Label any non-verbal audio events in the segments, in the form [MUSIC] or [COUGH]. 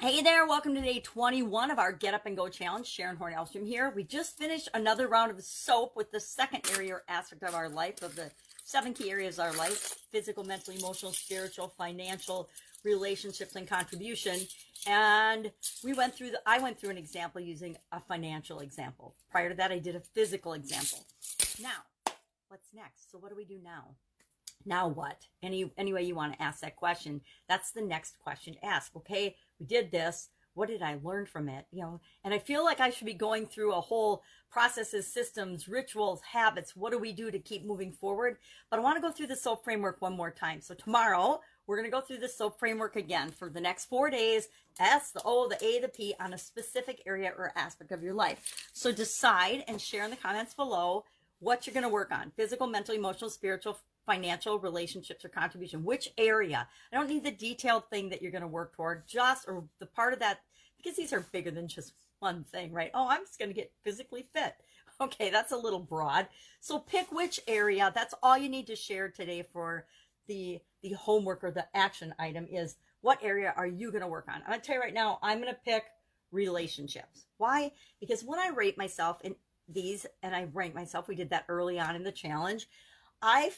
Hey there, welcome to day 21 of our Get Up and Go Challenge. Sharon Horn Elstrom here. We just finished another round of soap with the second area or aspect of our life, of the seven key areas of our life physical, mental, emotional, spiritual, financial, relationships, and contribution. And we went through the, I went through an example using a financial example. Prior to that, I did a physical example. Now, what's next? So, what do we do now? Now what? Any any way you want to ask that question, that's the next question to ask. Okay, we did this. What did I learn from it? You know, and I feel like I should be going through a whole processes, systems, rituals, habits. What do we do to keep moving forward? But I want to go through the SOAP framework one more time. So tomorrow we're going to go through the SOAP framework again for the next four days. S, the O, the A, the P on a specific area or aspect of your life. So decide and share in the comments below what you're going to work on physical, mental, emotional, spiritual, financial, relationships, or contribution. Which area? I don't need the detailed thing that you're going to work toward, just or the part of that, because these are bigger than just one thing, right? Oh, I'm just going to get physically fit. [LAUGHS] Okay, that's a little broad. So pick which area. That's all you need to share today for the the homework or the action item is what area are you going to work on? I'm going to tell you right now, I'm going to pick relationships. Why? Because when I rate myself in these and I rank myself, we did that early on in the challenge. I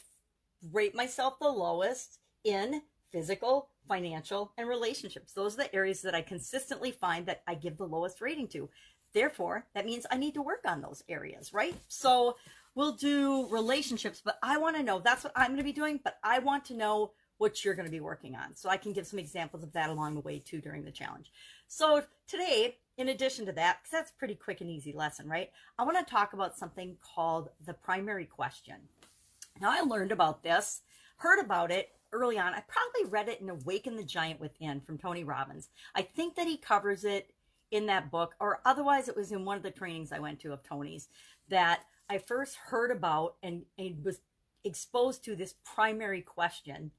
rate myself the lowest in physical, financial, and relationships. Those are the areas that I consistently find that I give the lowest rating to. Therefore, that means I need to work on those areas, right? So we'll do relationships, but I want to know that's what I'm going to be doing, but I want to know what you're going to be working on. So I can give some examples of that along the way too during the challenge. So today, in addition to that, because that's pretty quick and easy lesson, right? I want to talk about something called the primary question. Now I learned about this, heard about it early on. I probably read it in Awaken the Giant Within from Tony Robbins. I think that he covers it in that book, or otherwise it was in one of the trainings I went to of Tony's that I first heard about and, and was exposed to this primary question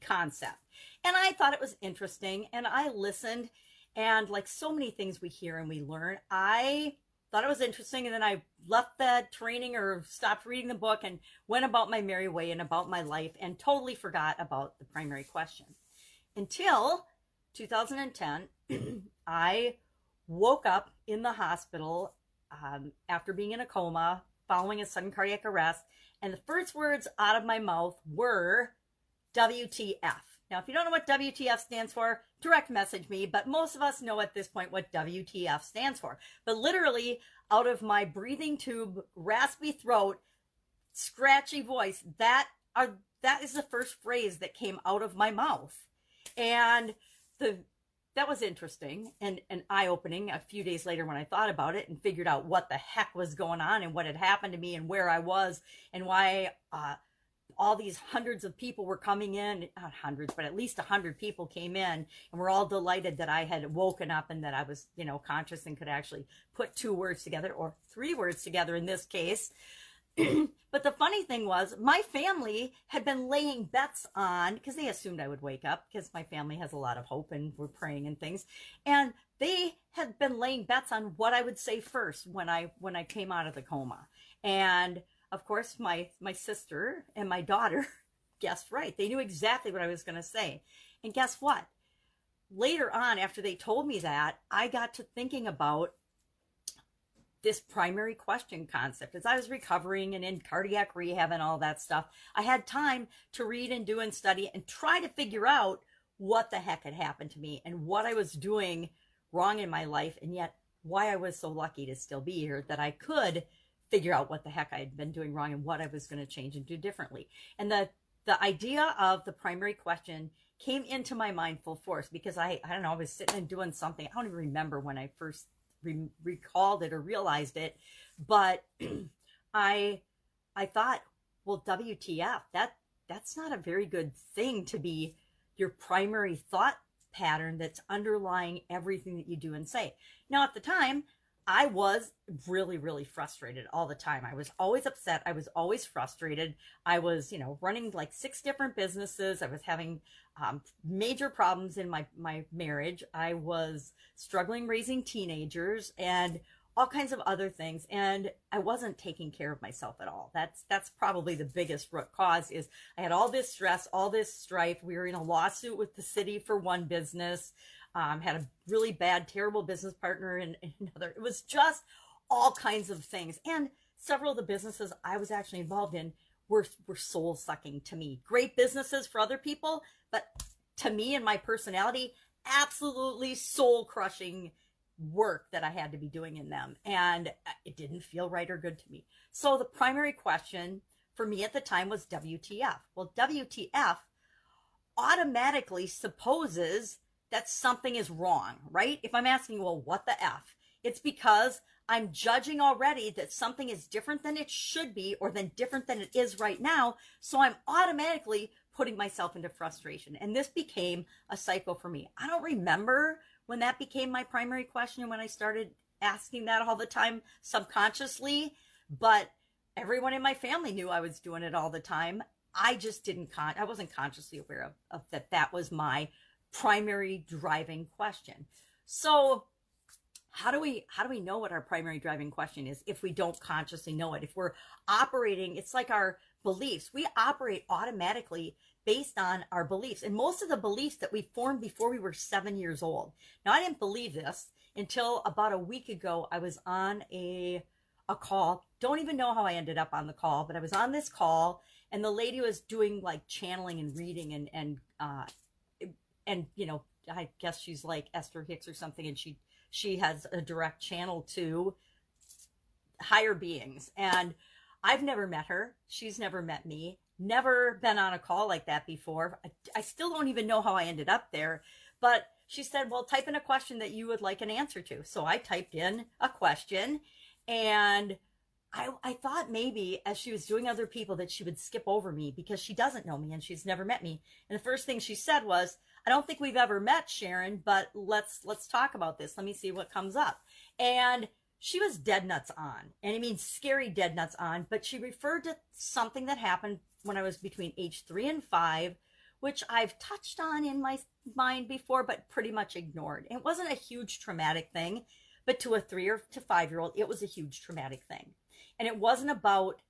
concept. And I thought it was interesting and I listened and like so many things we hear and we learn, I thought it was interesting and then I left the training or stopped reading the book and went about my merry way and about my life and totally forgot about the primary question. Until 2010, [CLEARS THROAT] I woke up in the hospital um, after being in a coma following a sudden cardiac arrest. And the first words out of my mouth were WTF. Now, if you don't know what WTF stands for, direct message me, but most of us know at this point what WTF stands for. But literally, out of my breathing tube, raspy throat, scratchy voice, that are that is the first phrase that came out of my mouth. And the that was interesting and, and eye opening a few days later when I thought about it and figured out what the heck was going on and what had happened to me and where I was and why uh, all these hundreds of people were coming in not hundreds but at least a hundred people came in and we're all delighted that i had woken up and that i was you know conscious and could actually put two words together or three words together in this case [CLEARS THROAT] but the funny thing was, my family had been laying bets on because they assumed I would wake up because my family has a lot of hope and we're praying and things. And they had been laying bets on what I would say first when I when I came out of the coma. And of course, my my sister and my daughter [LAUGHS] guessed right. They knew exactly what I was going to say. And guess what? Later on, after they told me that, I got to thinking about this primary question concept. As I was recovering and in cardiac rehab and all that stuff, I had time to read and do and study and try to figure out what the heck had happened to me and what I was doing wrong in my life, and yet why I was so lucky to still be here that I could figure out what the heck I had been doing wrong and what I was going to change and do differently. And the the idea of the primary question came into my mind full force because I I don't know I was sitting and doing something. I don't even remember when I first re- recalled it or realized it, but [CLEARS THROAT] I I thought, well, WTF? That that's not a very good thing to be your primary thought pattern that's underlying everything that you do and say. Now, at the time, I was really, really frustrated all the time. I was always upset. I was always frustrated. I was, you know, running like six different businesses. I was having um, major problems in my, my marriage. I was struggling raising teenagers and all kinds of other things. And I wasn't taking care of myself at all. That's, that's probably the biggest root cause is I had all this stress, all this strife. We were in a lawsuit with the city for one business. Um, had a really bad, terrible business partner and [LAUGHS] another. It was just all kinds of things. And several of the businesses I was actually involved in were, were soul sucking to me. Great businesses for other people, but to me and my personality, absolutely soul crushing work that I had to be doing in them. And it didn't feel right or good to me. So the primary question for me at the time was WTF. Well, WTF automatically supposes that something is wrong, right? If I'm asking, well, what the F? It's because I'm judging already that something is different than it should be or than different than it is right now. So I'm automatically putting myself into frustration. And this became a cycle for me. I don't remember when that became my primary question and when I started asking that all the time subconsciously, but everyone in my family knew I was doing it all the time. I just didn't con I wasn't consciously aware of, of that that was my primary driving question. So how do we how do we know what our primary driving question is if we don't consciously know it? If we're operating, it's like our beliefs. We operate automatically based on our beliefs. And most of the beliefs that we formed before we were seven years old. Now, I didn't believe this until about a week ago. I was on a, a call. Don't even know how I ended up on the call, but I was on this call and the lady was doing like channeling and reading and, and, uh, and, you know, I guess she's like Esther Hicks or something. And she, she has a direct channel to higher beings. And I've never met her. She's never met me. Never been on a call like that before. I, I still don't even know how I ended up there. But she said, well, type in a question that you would like an answer to. So I typed in a question and I, I thought maybe as she was doing other people that she would skip over me because she doesn't know me and she's never met me. And the first thing she said was, I don't think we've ever met Sharon, but let's, let's talk about this. Let me see what comes up. And she was dead nuts on. And I mean scary dead nuts on, but she referred to something that happened when I was between age three and five, which I've touched on in my mind before, but pretty much ignored. It wasn't a huge traumatic thing, but to a three or to five year old, it was a huge traumatic thing. And it wasn't about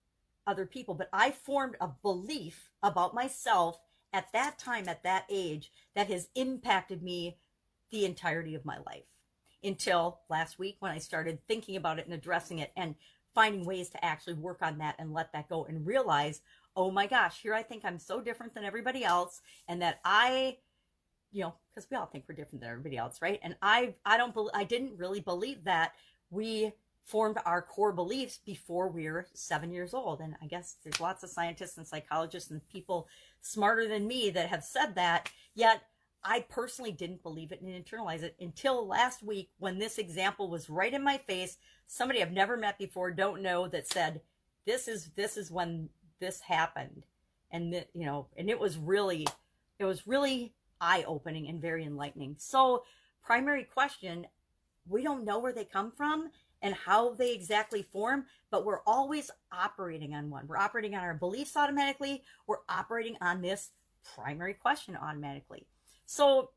other people, but I formed a belief about myself at that time, at that age, that has impacted me the entirety of my life until last week when I started thinking about it and addressing it and finding ways to actually work on that and let that go and realize, oh my gosh, here I think I'm so different than everybody else and that I, you know, because we all think we're different than everybody else, right? And I, I don't, be- I didn't really believe that we formed our core beliefs before we were seven years old. And I guess there's lots of scientists and psychologists and people smarter than me that have said that. Yet I personally didn't believe it and internalize it until last week when this example was right in my face. Somebody I've never met before, don't know, that said, "This is this is when this happened," and that you know, and it was really, it was really eye opening and very enlightening. So, primary question: we don't know where they come from and how they exactly form, but we're always operating on one. We're operating on our beliefs automatically. We're operating on this primary question automatically. So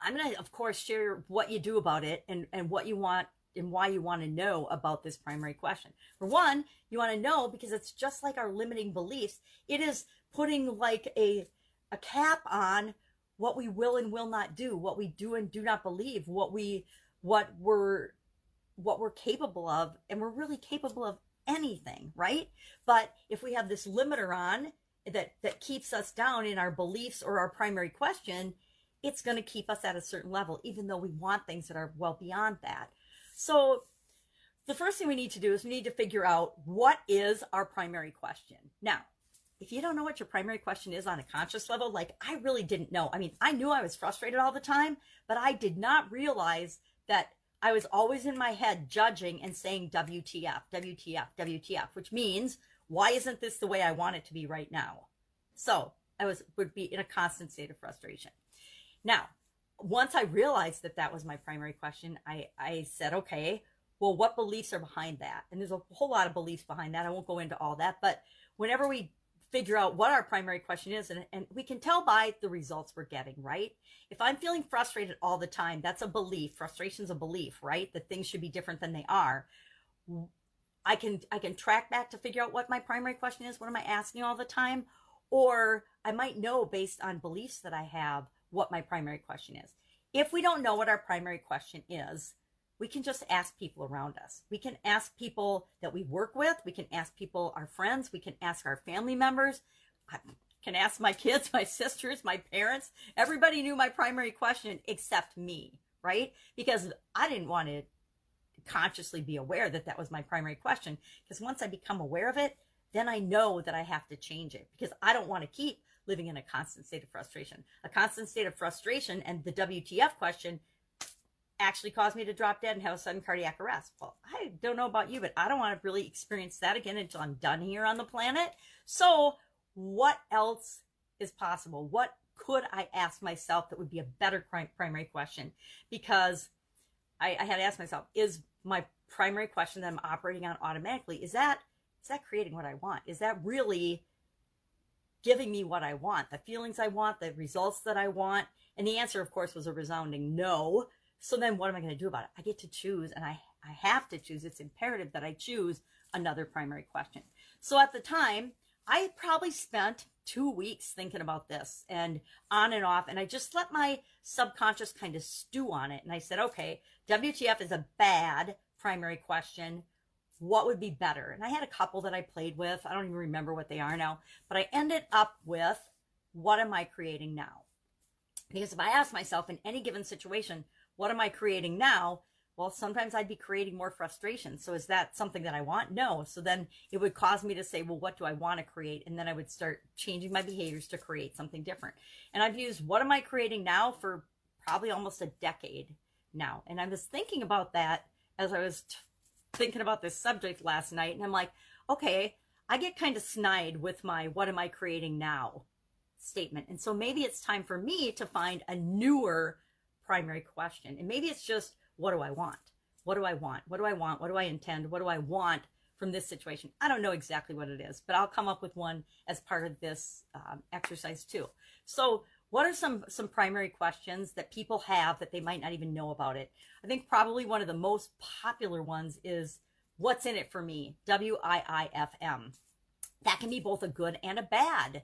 I'm going to, of course, share what you do about it and, and what you want and why you want to know about this primary question. For one, you want to know because it's just like our limiting beliefs. It is putting like a, a cap on what we will and will not do, what we do and do not believe, what we, what we're, what we're capable of. And we're really capable of anything, right? But if we have this limiter on, that that keeps us down in our beliefs or our primary question it's going to keep us at a certain level even though we want things that are well beyond that so the first thing we need to do is we need to figure out what is our primary question now if you don't know what your primary question is on a conscious level like i really didn't know i mean i knew i was frustrated all the time but i did not realize that i was always in my head judging and saying wtf wtf wtf which means why isn't this the way I want it to be right now? So I was would be in a constant state of frustration. Now, once I realized that that was my primary question, I, I said, okay, well, what beliefs are behind that? And there's a whole lot of beliefs behind that. I won't go into all that, but whenever we figure out what our primary question is, and, and we can tell by the results we're getting, right? If I'm feeling frustrated all the time, that's a belief. Frustration's a belief, right? That things should be different than they are. I can I can track back to figure out what my primary question is. What am I asking all the time? Or I might know based on beliefs that I have what my primary question is. if we don't know what our primary question is, we can just ask people around us. We can ask people that we work with. We can ask people, our friends. We can ask our family members. I can ask my kids, [LAUGHS] my sisters, my parents. Everybody knew my primary question except me, right? Because I didn't want to consciously be aware that that was my primary question. Because once I become aware of it, then I know that I have to change it because I don't want to keep living in a constant state of frustration. A constant state of frustration and the WTF question actually caused me to drop dead and have a sudden cardiac arrest. Well, I don't know about you, but I don't want to really experience that again until I'm done here on the planet. So, what else is possible? What could I ask myself that would be a better primary question? Because I, I had to ask myself, is my primary question that I'm operating on automatically, is that is that creating what I want? Is that really giving me what I want, the feelings I want, the results that I want? And the answer, of course, was a resounding no. So then what am I going to do about it? I get to choose and I, I have to choose. It's imperative that I choose another primary question. So at the time, I probably spent two weeks thinking about this and on and off. And I just let my subconscious kind of stew on it. And I said, okay, WTF is a bad primary question what would be better? And I had a couple that I played with. I don't even remember what they are now, but I ended up with what am I creating now? Because if I ask myself in any given situation, what am I creating now? Well, sometimes I'd be creating more frustration. So is that something that I want? No. So then it would cause me to say, well, what do I want to create? And then I would start changing my behaviors to create something different. And I've used what am I creating now for probably almost a decade now. And I was thinking about that as I was thinking about this subject last night and I'm like, okay, I get kind of snide with my what am I creating now statement. And so maybe it's time for me to find a newer primary question. And maybe it's just what do I want? What do I want? What do I want? What do I intend? What do I want from this situation? I don't know exactly what it is, but I'll come up with one as part of this um, exercise too. So what are some some primary questions that people have that they might not even know about it i think probably one of the most popular ones is what's in it for me w-i-i-f-m that can be both a good and a bad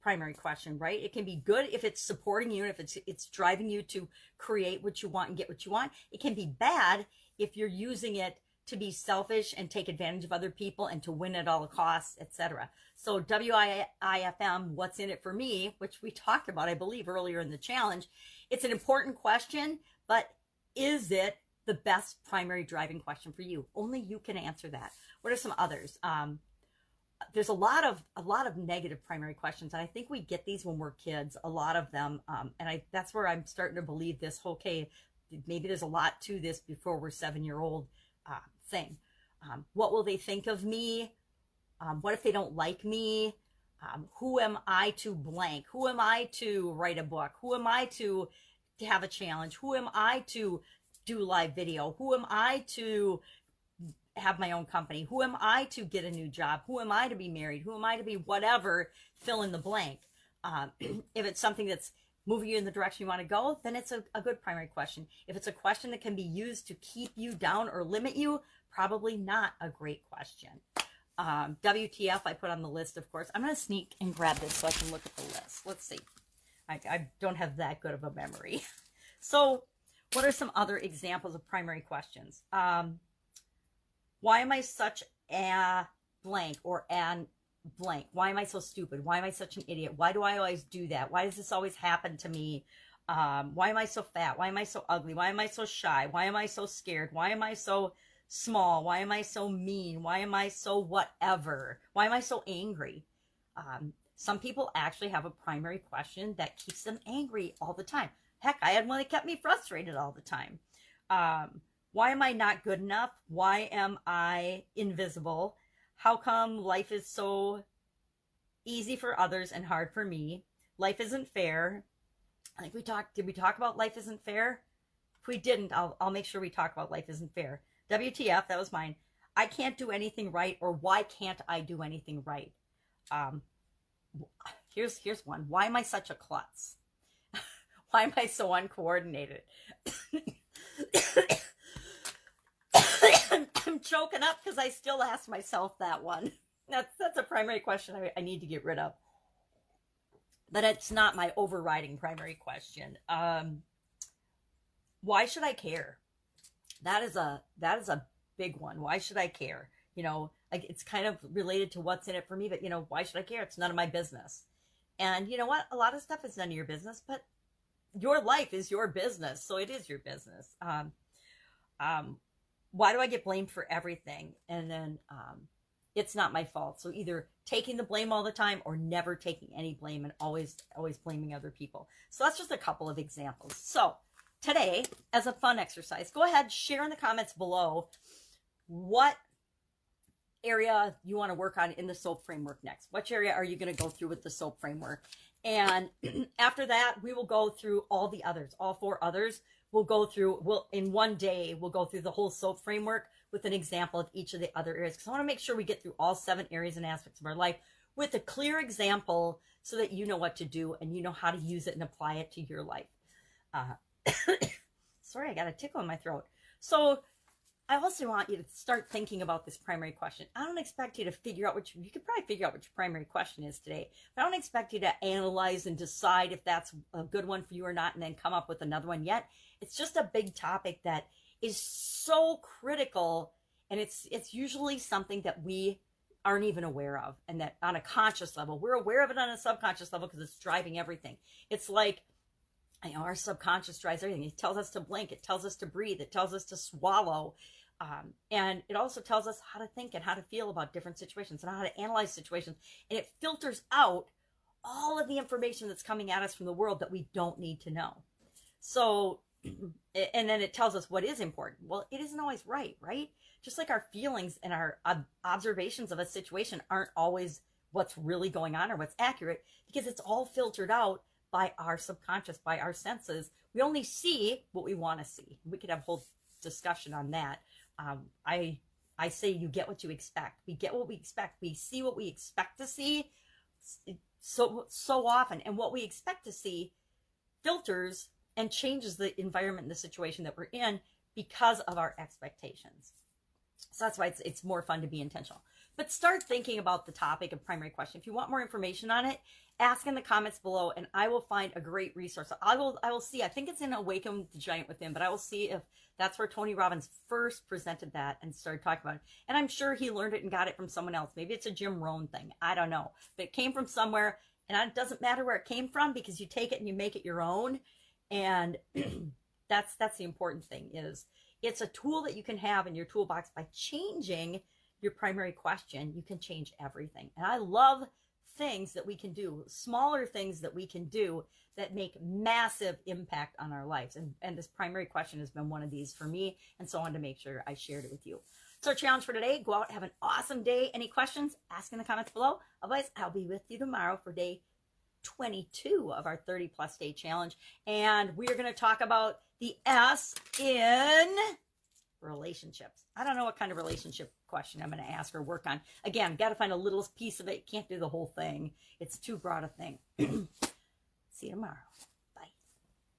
primary question right it can be good if it's supporting you and if it's it's driving you to create what you want and get what you want it can be bad if you're using it to be selfish and take advantage of other people and to win at all costs, etc. So WIIFM, what's in it for me, which we talked about, I believe, earlier in the challenge, it's an important question, but is it the best primary driving question for you? Only you can answer that. What are some others? Um, there's a lot of a lot of negative primary questions, and I think we get these when we're kids. A lot of them, um, and I that's where I'm starting to believe this. Whole okay, maybe there's a lot to this before we're seven year old uh, thing. Um, what will they think of me? Um, what if they don't like me? Um, who am I to blank? Who am I to write a book? Who am I to, to have a challenge? Who am I to do live video? Who am I to have my own company? Who am I to get a new job? Who am I to be married? Who am I to be whatever? Fill in the blank. Um, [CLEARS THROAT] if it's something that's moving you in the direction you want to go, then it's a, a good primary question. If it's a question that can be used to keep you down or limit you, probably not a great question. Um, WTF, I put on the list, of course. I'm going to sneak and grab this so I can look at the list. Let's see. I, I don't have that good of a memory. [LAUGHS] so, what are some other examples of primary questions? Um, why am I such a blank or an blank? Why am I so stupid? Why am I such an idiot? Why do I always do that? Why does this always happen to me? Um, why am I so fat? Why am I so ugly? Why am I so shy? Why am I so scared? Why am I so small? Why am I so mean? Why am I so whatever? Why am I so angry? Um, some people actually have a primary question that keeps them angry all the time. Heck, I had one that kept me frustrated all the time. Um, why am I not good enough? Why am I invisible? How come life is so easy for others and hard for me? Life isn't fair. Think we talked, did we talk about life isn't fair? If we didn't, I'll, I'll make sure we talk about life isn't fair. WTF, that was mine. I can't do anything right, or why can't I do anything right? Um, here's here's one. Why am I such a klutz? [LAUGHS] why am I so uncoordinated? Choking up because I still ask myself that one. [LAUGHS] That's that's a primary question I, I need to get rid of. But it's not my overriding primary question. Um, why should I care? That is a that is a big one. Why should I care? You know, like it's kind of related to what's in it for me, but you know, why should I care? It's none of my business. And you know what? A lot of stuff is none of your business, but your life is your business, so it is your business. Um, um, why do I get blamed for everything? And then um, it's not my fault. So either taking the blame all the time or never taking any blame and always always blaming other people. So that's just a couple of examples. So today, as a fun exercise, go ahead, share in the comments below what area you want to work on in the SOAP framework next. Which area are you going to go through with the SOAP framework? And [CLEARS THROAT] after that, we will go through all the others, all four others. We'll go through, we'll, in one day, we'll go through the whole SOAP framework with an example of each of the other areas. Because I want to make sure we get through all seven areas and aspects of our life with a clear example so that you know what to do and you know how to use it and apply it to your life. Uh, [COUGHS] sorry, I got a tickle in my throat. So I also want you to start thinking about this primary question. I don't expect you to figure out what you, you could probably figure out what your primary question is today, but I don't expect you to analyze and decide if that's a good one for you or not and then come up with another one yet. It's just a big topic that is so critical and it's it's usually something that we aren't even aware of and that on a conscious level we're aware of it on a subconscious level because it's driving everything it's like you know our subconscious drives everything it tells us to blink it tells us to breathe it tells us to swallow um, and it also tells us how to think and how to feel about different situations and how to analyze situations and it filters out all of the information that's coming at us from the world that we don't need to know so [CLEARS THROAT] and then it tells us what is important. Well, it isn't always right, right? Just like our feelings and our observations of a situation aren't always what's really going on or what's accurate because it's all filtered out by our subconscious, by our senses. We only see what we want to see. We could have a whole discussion on that. Um, I I say you get what you expect. We get what we expect. We see what we expect to see so so often, and what we expect to see filters and changes the environment the situation that we're in because of our expectations. So that's why it's, it's more fun to be intentional. But start thinking about the topic of primary question. If you want more information on it, ask in the comments below and I will find a great resource. I will I will see. I think it's in Awaken the Giant Within, but I will see if that's where Tony Robbins first presented that and started talking about it. And I'm sure he learned it and got it from someone else. Maybe it's a Jim Rohn thing. I don't know. But it came from somewhere and it doesn't matter where it came from because you take it and you make it your own and [CLEARS THROAT] that's that's the important thing is it's a tool that you can have in your toolbox by changing your primary question you can change everything. And i love things that we can do smaller things that we can do that make massive impact on our lives. And, and this primary question has been one of these for me and so i wanted to make sure i shared it with you. So our challenge for today go out have an awesome day. Any questions? Ask in the comments below. Otherwise i'll be with you tomorrow for day 22 of our 30 plus day challenge. And we are going to talk about the S in relationships. I don't know what kind of relationship question I'm going to ask or work on. Again, got to find a little piece of it. Can't do the whole thing. It's too broad a thing. [CLEARS THROAT] See you tomorrow.